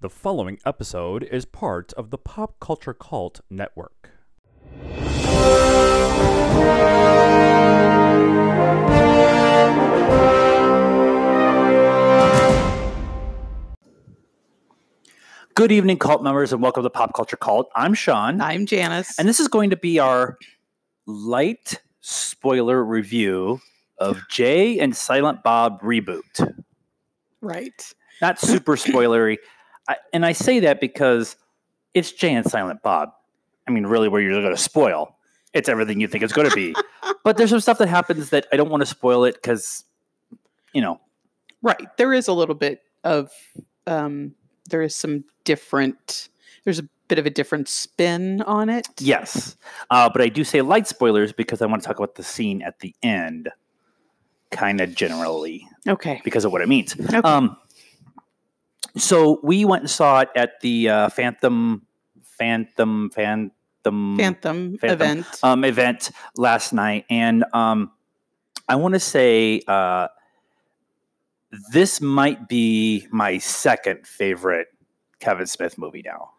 The following episode is part of the Pop Culture Cult Network. Good evening, cult members, and welcome to Pop Culture Cult. I'm Sean, I'm Janice. and this is going to be our light spoiler review of Jay and Silent Bob reboot. right. Not super spoilery, I, and I say that because it's Jay and Silent Bob. I mean, really, where you're going to spoil, it's everything you think it's going to be. but there's some stuff that happens that I don't want to spoil it because, you know, Right. There is a little bit of um there is some different there's a bit of a different spin on it. Yes, uh, but I do say light spoilers because I want to talk about the scene at the end, kind of generally Okay. because of what it means. Okay. Um, so we went and saw it at the uh, Fathom, Fathom, Fathom, Fathom, Fathom. event. um, event last night, and um, I want to say uh, this might be my second favorite Kevin Smith movie now.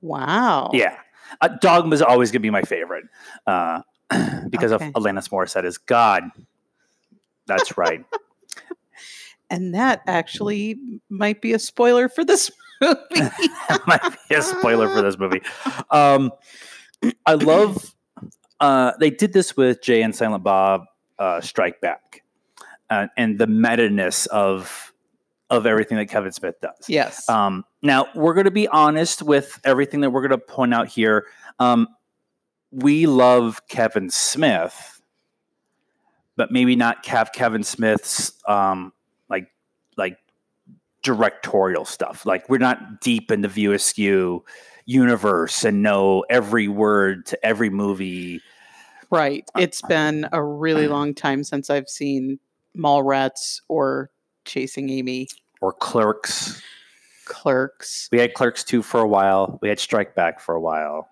wow. Yeah. Uh, is always going to be my favorite uh, because Okay. of Alanis Morissette is God. That's right. And that actually might be a spoiler for this movie. might be a spoiler for this movie. Um, I love, uh, they did this with Jay and Silent Bob uh, Strike Back uh, and the meta-ness of, of everything that Kevin Smith does. yes. Um, now we're going to be honest with everything that we're going to point out here. Um, we love Kevin Smith, but maybe not have Kevin Smith's um, like directorial stuff. Like we're not deep in the View Askew universe and know every word to every movie. right. It's been a really long time since I've seen Mallrats or Chasing Amy Or Clerks. Clerks. We had Clerks two for a while. We had Strike Back for a while,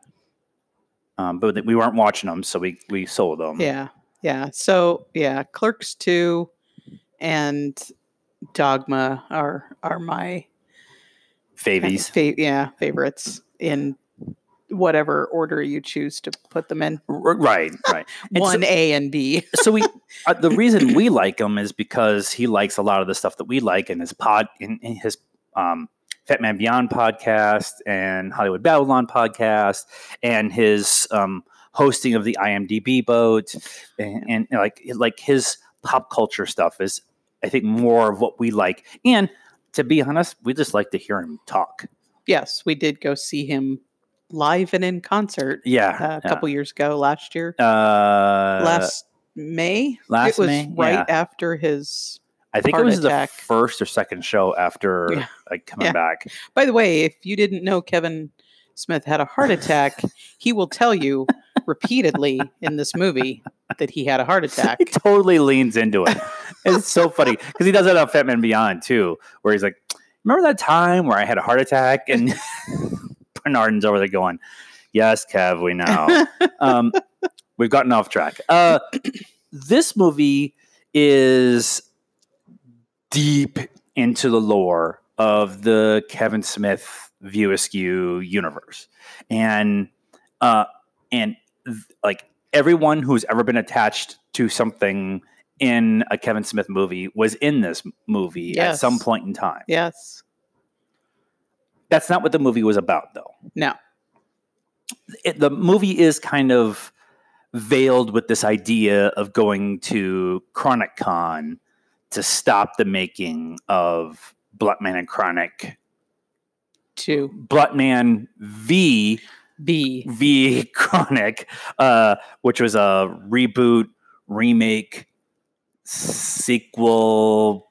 um, but we weren't watching them, so we we sold them. Yeah. Yeah. So yeah, Clerks 2 and Dogma are are my kind of fa- yeah, favorites in whatever order you choose to put them in. Right, right. One so, A and B. so we uh, the reason we like him is because he likes a lot of the stuff that we like in his pod in, in his um, Fatman Beyond podcast and Hollywood Babylon podcast and his um, hosting of the IMDb boat and, and like like his pop culture stuff is I think more of what we like. And to be honest, we just like to hear him talk. Yes, we did go see him live and in concert Yeah, uh, a yeah. couple years ago last year. Uh, last May. last it was May, right yeah. after his I think it was attack. the first or second show after Yeah. like coming back. By the way, if you didn't know Kevin Smith had a heart attack, he will tell you repeatedly in this movie that he had a heart attack. He totally leans into it. It's so funny because he does that on Fatman Beyond too, where he's like, "Remember that time where I had a heart attack?" And Bernardin's over there going, "Yes, Kev, we know." um, we've gotten off track. Uh, this movie is deep into the lore of the Kevin Smith View Askew universe, and uh, and like everyone who's ever been attached to something in a Kevin Smith movie was in this movie at some point in time. Yes. That's not what the movie was about, though. No. it, the movie is kind of veiled with this idea of going to Chronic Con to stop the making of Bluntman and Chronic. To Bluntman v B. v Chronic, uh, which was a reboot, remake, sequel,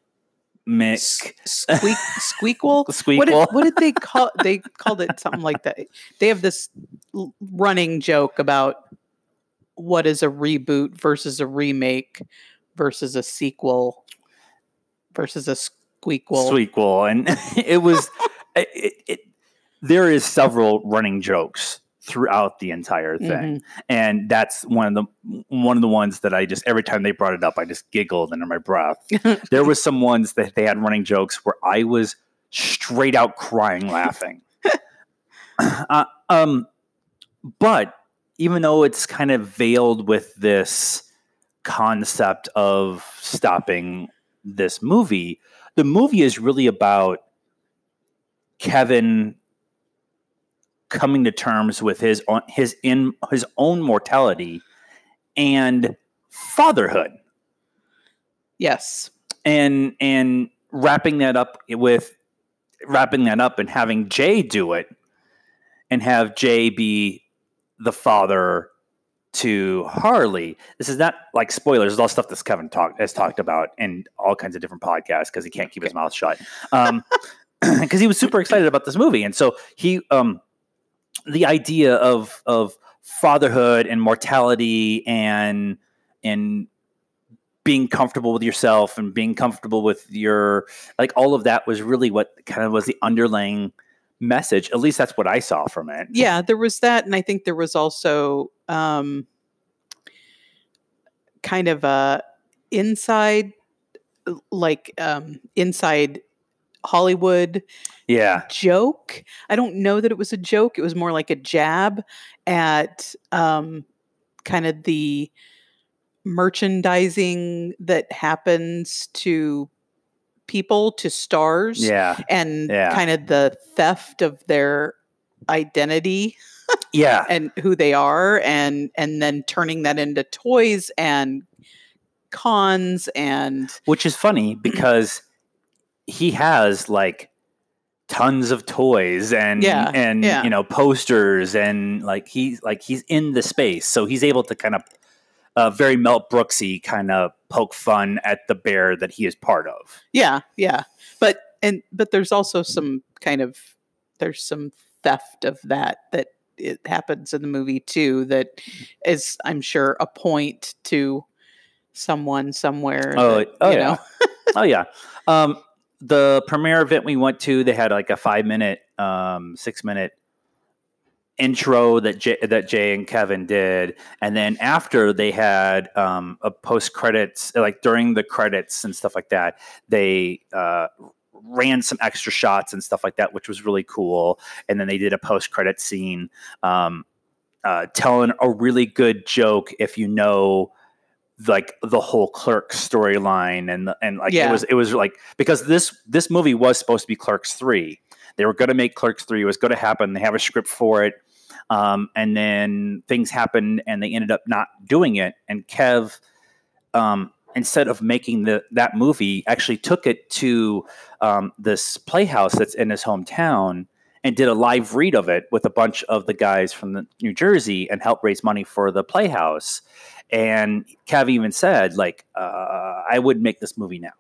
mix, S- Squeak Squeakle? squeakle. What did, what did they call they called it something like that. They have this running joke about what is a reboot versus a remake versus a sequel versus a squeakle. Squeakle, and it was it, it, there is several running jokes throughout the entire thing, Mhm. and that's one of the one of the ones that I just every time they brought it up, I just giggled under my breath. there was some ones that they had running jokes where I was straight out crying laughing. uh, um, but even though it's kind of veiled with this concept of stopping this movie, the movie is really about Kevin coming to terms with his own, his in his own mortality and fatherhood Yes. and and wrapping that up with wrapping that up and having Jay do it and have Jay be the father to Harley. This is not like spoilers. It's all stuff that Kevin talked has talked about in all kinds of different podcasts because he can't keep his mouth shut. Um, because he was super excited about this movie, and so he um, the idea of of fatherhood and mortality and and being comfortable with yourself and being comfortable with your like all of that was really what kind of was the underlying message. At least that's what i saw from it. Yeah, there was that, and I think there was also um, kind of a inside, like um, inside Hollywood yeah joke. I don't know that it was a joke. It was more like a jab at um, kind of the merchandising that happens to people, to stars, yeah and Yeah. kind of the theft of their identity yeah and who they are and and then turning that into toys and cons and which is funny because he has like tons of toys and Yeah, and yeah. you know posters and like he's like he's in the space so he's able to kind of uh, very Mel Brooksy kind of poke fun at the bear that he is part of. yeah yeah but and but there's also some kind of there's some theft of that that it happens in the movie too that is i'm sure a point to someone somewhere Oh, that, oh you yeah. know oh yeah. Um, the premiere event we went to, they had like a five minute, um, six minute intro that Jay, that Jay and Kevin did, and then after they had um, a post credits, like during the credits and stuff like that, they uh, ran some extra shots and stuff like that, which was really cool. And then they did a post credit scene. Um, uh, telling a really good joke if you know like the whole clerk storyline and and like it was it was like because this this movie was supposed to be clerks 3 they were going to make clerks 3 it was going to happen. They have a script for it. Um, and then things happened and they ended up not doing it. And kev um, instead of making the that movie actually took it to um, this playhouse that's in his hometown and did a live read of it with a bunch of the guys from the New Jersey and helped raise money for the Playhouse. And Kev even said, like, uh, I would make this movie now.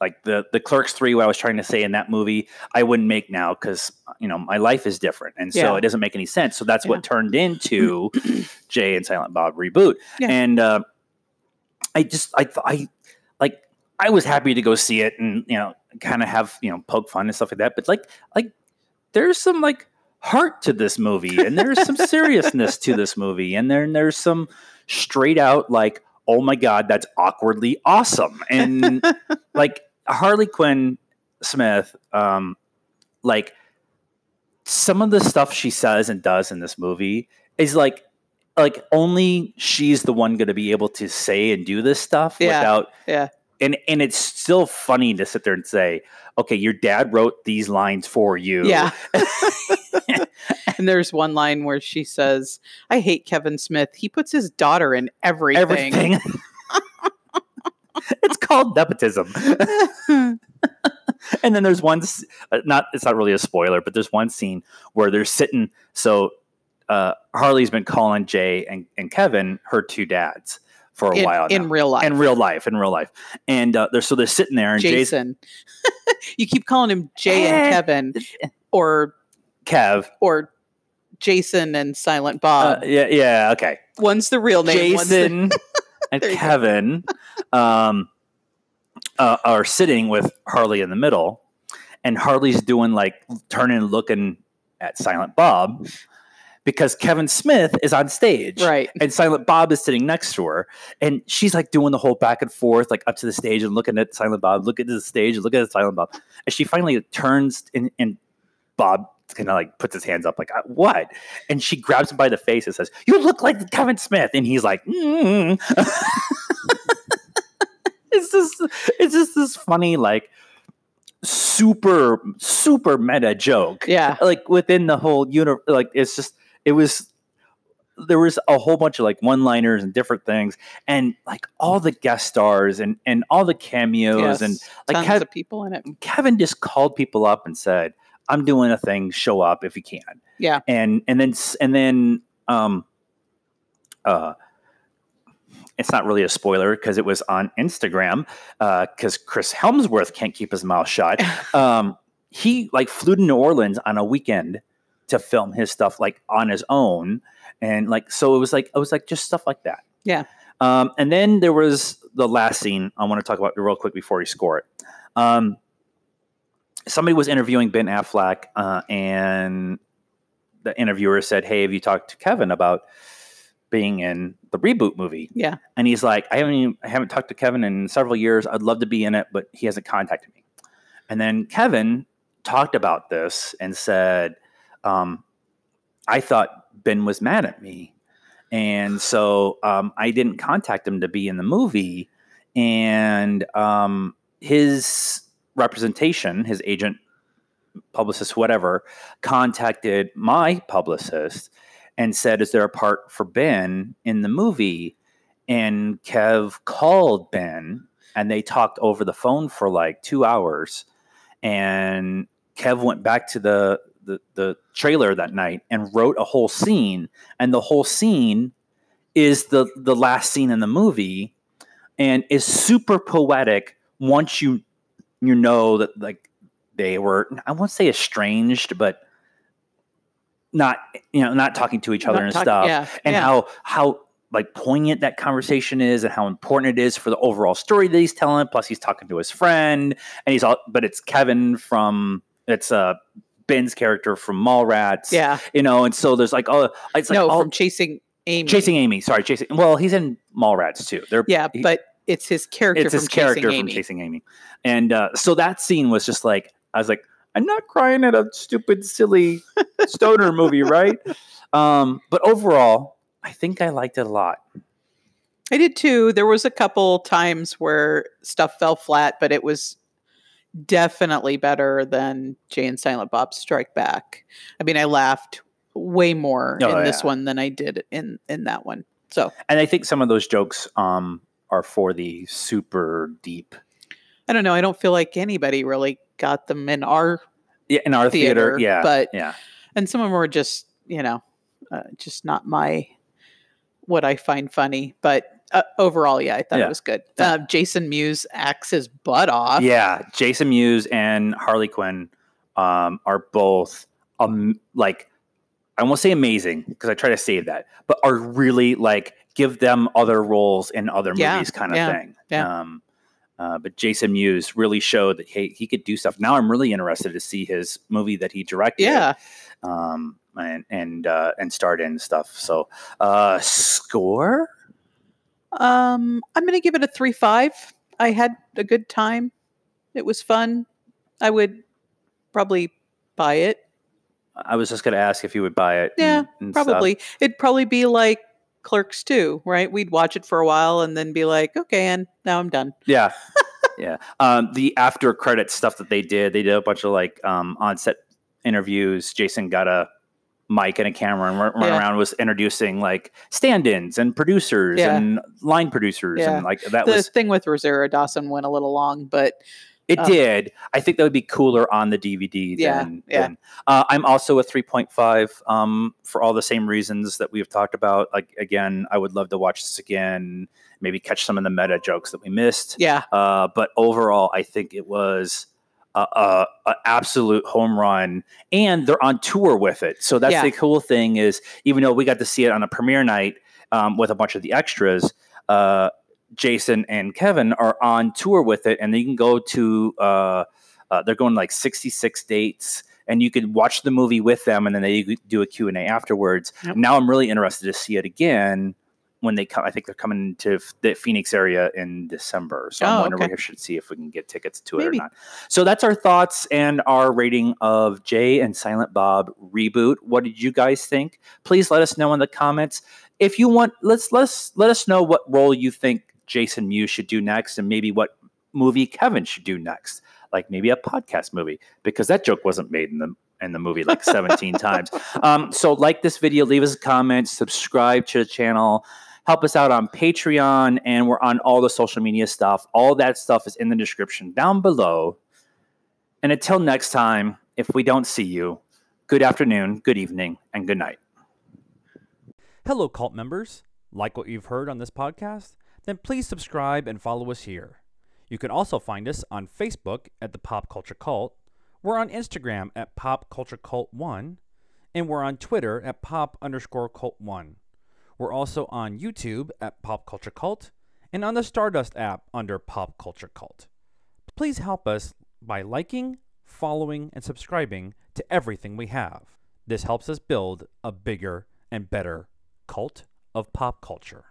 Like the the Clerks three, what I was trying to say in that movie, I wouldn't make now because you know my life is different, and so Yeah. it doesn't make any sense. So that's Yeah. what turned into Jay and Silent Bob reboot. Yeah. And uh, I just I I like I was happy to go see it and you know kind of have you know poke fun and stuff like that. But like like there's some like heart to this movie and there's some seriousness to this movie and then there's some straight out like oh my god that's awkwardly awesome and like Harley Quinn Smith um like some of the stuff she says and does in this movie is like like only she's the one going to be able to say and do this stuff Yeah. without yeah and and it's still funny to sit there and say okay your dad wrote these lines for you. Yeah. And there's one line where she says i hate kevin smith. He puts his daughter in everything, everything. It's called nepotism. And then there's one uh, not it's not really a spoiler but there's one scene where they're sitting so uh, harley's been calling jay and, and kevin her two dads for a in, while in real life. In real life in real life. And uh, they're so they're sitting there and jason you keep calling him jay Eh. and kevin or kev. or jason and silent uh, bob yeah yeah okay. One's the real name one's the- Jason and There you go. Kevin um, uh, are sitting with Harley in the middle, and Harley's doing like turning and looking at Silent Bob because Kevin Smith is on stage. Right. And Silent Bob is sitting next to her. And she's like doing the whole back and forth, like up to the stage and looking at Silent Bob, look at the stage, look at Silent Bob. And she finally turns and, and Bob kind of like puts his hands up, like, "Uh, what? And she grabs him by the face and says, You look like Kevin Smith. And he's like, mm. It's just it's just this funny, like super, super meta joke Yeah. like within the whole universe like it's just it was there was a whole bunch of like one liners and different things and like all the guest stars and and all the cameos Yes. and like Tons Kev- of people in it. kevin just called people up and said i'm doing a thing show up if you can Yeah. and and then and then um uh it's not really a spoiler because it was on Instagram because Chris Hemsworth can't keep his mouth shut. Um, he like flew to New Orleans on a weekend to film his stuff like on his own, and like so it was like it was like just stuff like that. Yeah. Um, and then there was the last scene I want to talk about real quick before you score it. Um, somebody was interviewing Ben Affleck, uh, and the interviewer said, "Hey, have you talked to Kevin about being in the reboot movie?" Yeah. And he's like, "I haven't even, I haven't talked to Kevin in several years. I'd love to be in it, but he hasn't contacted me." And then Kevin talked about this and said, um, "I thought Ben was mad at me." And so um, I didn't contact him to be in the movie. And um, his representation, his agent, publicist, whatever, contacted my publicist and said, Is there a part for Ben in the movie? And Kev called Ben and they talked over the phone for like two hours. And Kev went back to the, the, the trailer that night and wrote a whole scene. And the whole scene is the, the last scene in the movie and is super poetic once you you know that like they were I won't say estranged, but not you know not talking to each other Not and talk- stuff, Yeah. and yeah. how how like poignant that conversation is, and how important it is for the overall story that he's telling. Plus, he's talking to his friend, and he's all but it's Kevin from it's uh Ben's character from Mallrats, yeah. you know, and so there's like oh it's like no, all, from chasing Amy. chasing Amy. Sorry, chasing. Well, he's in Mallrats too. They're Yeah, he- but it's his character. it's his character chasing from Amy. Chasing Amy. And uh, so that scene was just like, I was like, I'm not crying at a stupid, silly stoner movie, right? Um, but overall, I think I liked it a lot. I did too. There was a couple times where stuff fell flat, but it was definitely better than Jay and Silent Bob Strike Back. I mean, I laughed way more Oh, in this one than I did in in that one. So And I think some of those jokes um, are for the super deep. I don't know. I don't feel like anybody really got them in our Yeah, in our theater, Theater, yeah, but- yeah, and some of them were just you know uh, just not my what I find funny. But uh, overall, yeah, I thought Yeah. it was good. Uh, Jason Mewes acts his butt off. yeah. Jason Mewes and Harley Quinn um, are both um, like I won't say amazing because I try to save that, but are really like give them other roles in other Yeah, movies kind of yeah, thing. yeah. Um, uh, but Jason Mewes really showed that hey, he could do stuff. Now I'm really interested to see his movie that he directed. yeah. Um, and and uh, and starred in stuff. So uh, score. Um, I'm going to give it a three five. I had a good time. It was fun. I would probably buy it. I was just going to ask if you would buy it. Yeah, and- and stuff. Probably. It'd probably be like Clerks 2, right? We'd watch it for a while and then be like, okay, and now I'm done. Yeah. yeah. Um, the after credit stuff that they did, they did a bunch of like um, on set interviews. Jason got a mic and a camera and run, run Yeah. around was introducing like stand-ins and producers Yeah. and line producers Yeah. and like that was the was thing with Rosario Dawson went a little long, but it uh, did i think that would be cooler on the dvd Yeah, than, yeah. than- uh, i'm also a 3.5 um, for all the same reasons that we've talked about like again i would love to watch this again maybe catch some of the meta jokes that we missed yeah, uh, but overall, I think it was a, a, a absolute home run, and they're on tour with it. So that's Yeah. the cool thing is, even though we got to see it on a premiere night um, with a bunch of the extras, uh, Jason and Kevin are on tour with it, and they can go to. Uh, uh, they're going like 66 dates and you could watch the movie with them, and then they do a Q and A afterwards. Yep. Now I'm really interested to see it again when they come. I think they're coming to the Phoenix area in December, so I'm Oh, wondering okay. if we should see if we can get tickets to it Maybe. or not. So that's our thoughts and our rating of Jay and Silent Bob reboot. What did you guys think? Please let us know in the comments. If you want, let's let's let us know what role you think Jason Mewes should do next, and maybe what movie Kevin should do next, like maybe a podcast movie, because that joke wasn't made in the in the movie like 17 times. Um, so like this video, leave us a comment, subscribe to the channel, help us out on Patreon, and we're on all the social media stuff. All that stuff is in the description down below. And until next time, if we don't see you, good afternoon, good evening, and good night. Hello, cult members. Like what you've heard on this podcast? Then please subscribe and follow us here. You can also find us on Facebook at the Pop Culture Cult. We're on Instagram at Pop Culture Cult One, and we're on Twitter at Pop underscore Cult One. We're also on YouTube at Pop Culture Cult and on the Stardust app under Pop Culture Cult. Please help us by liking, following, and subscribing to everything we have. This helps us build a bigger and better cult of pop culture.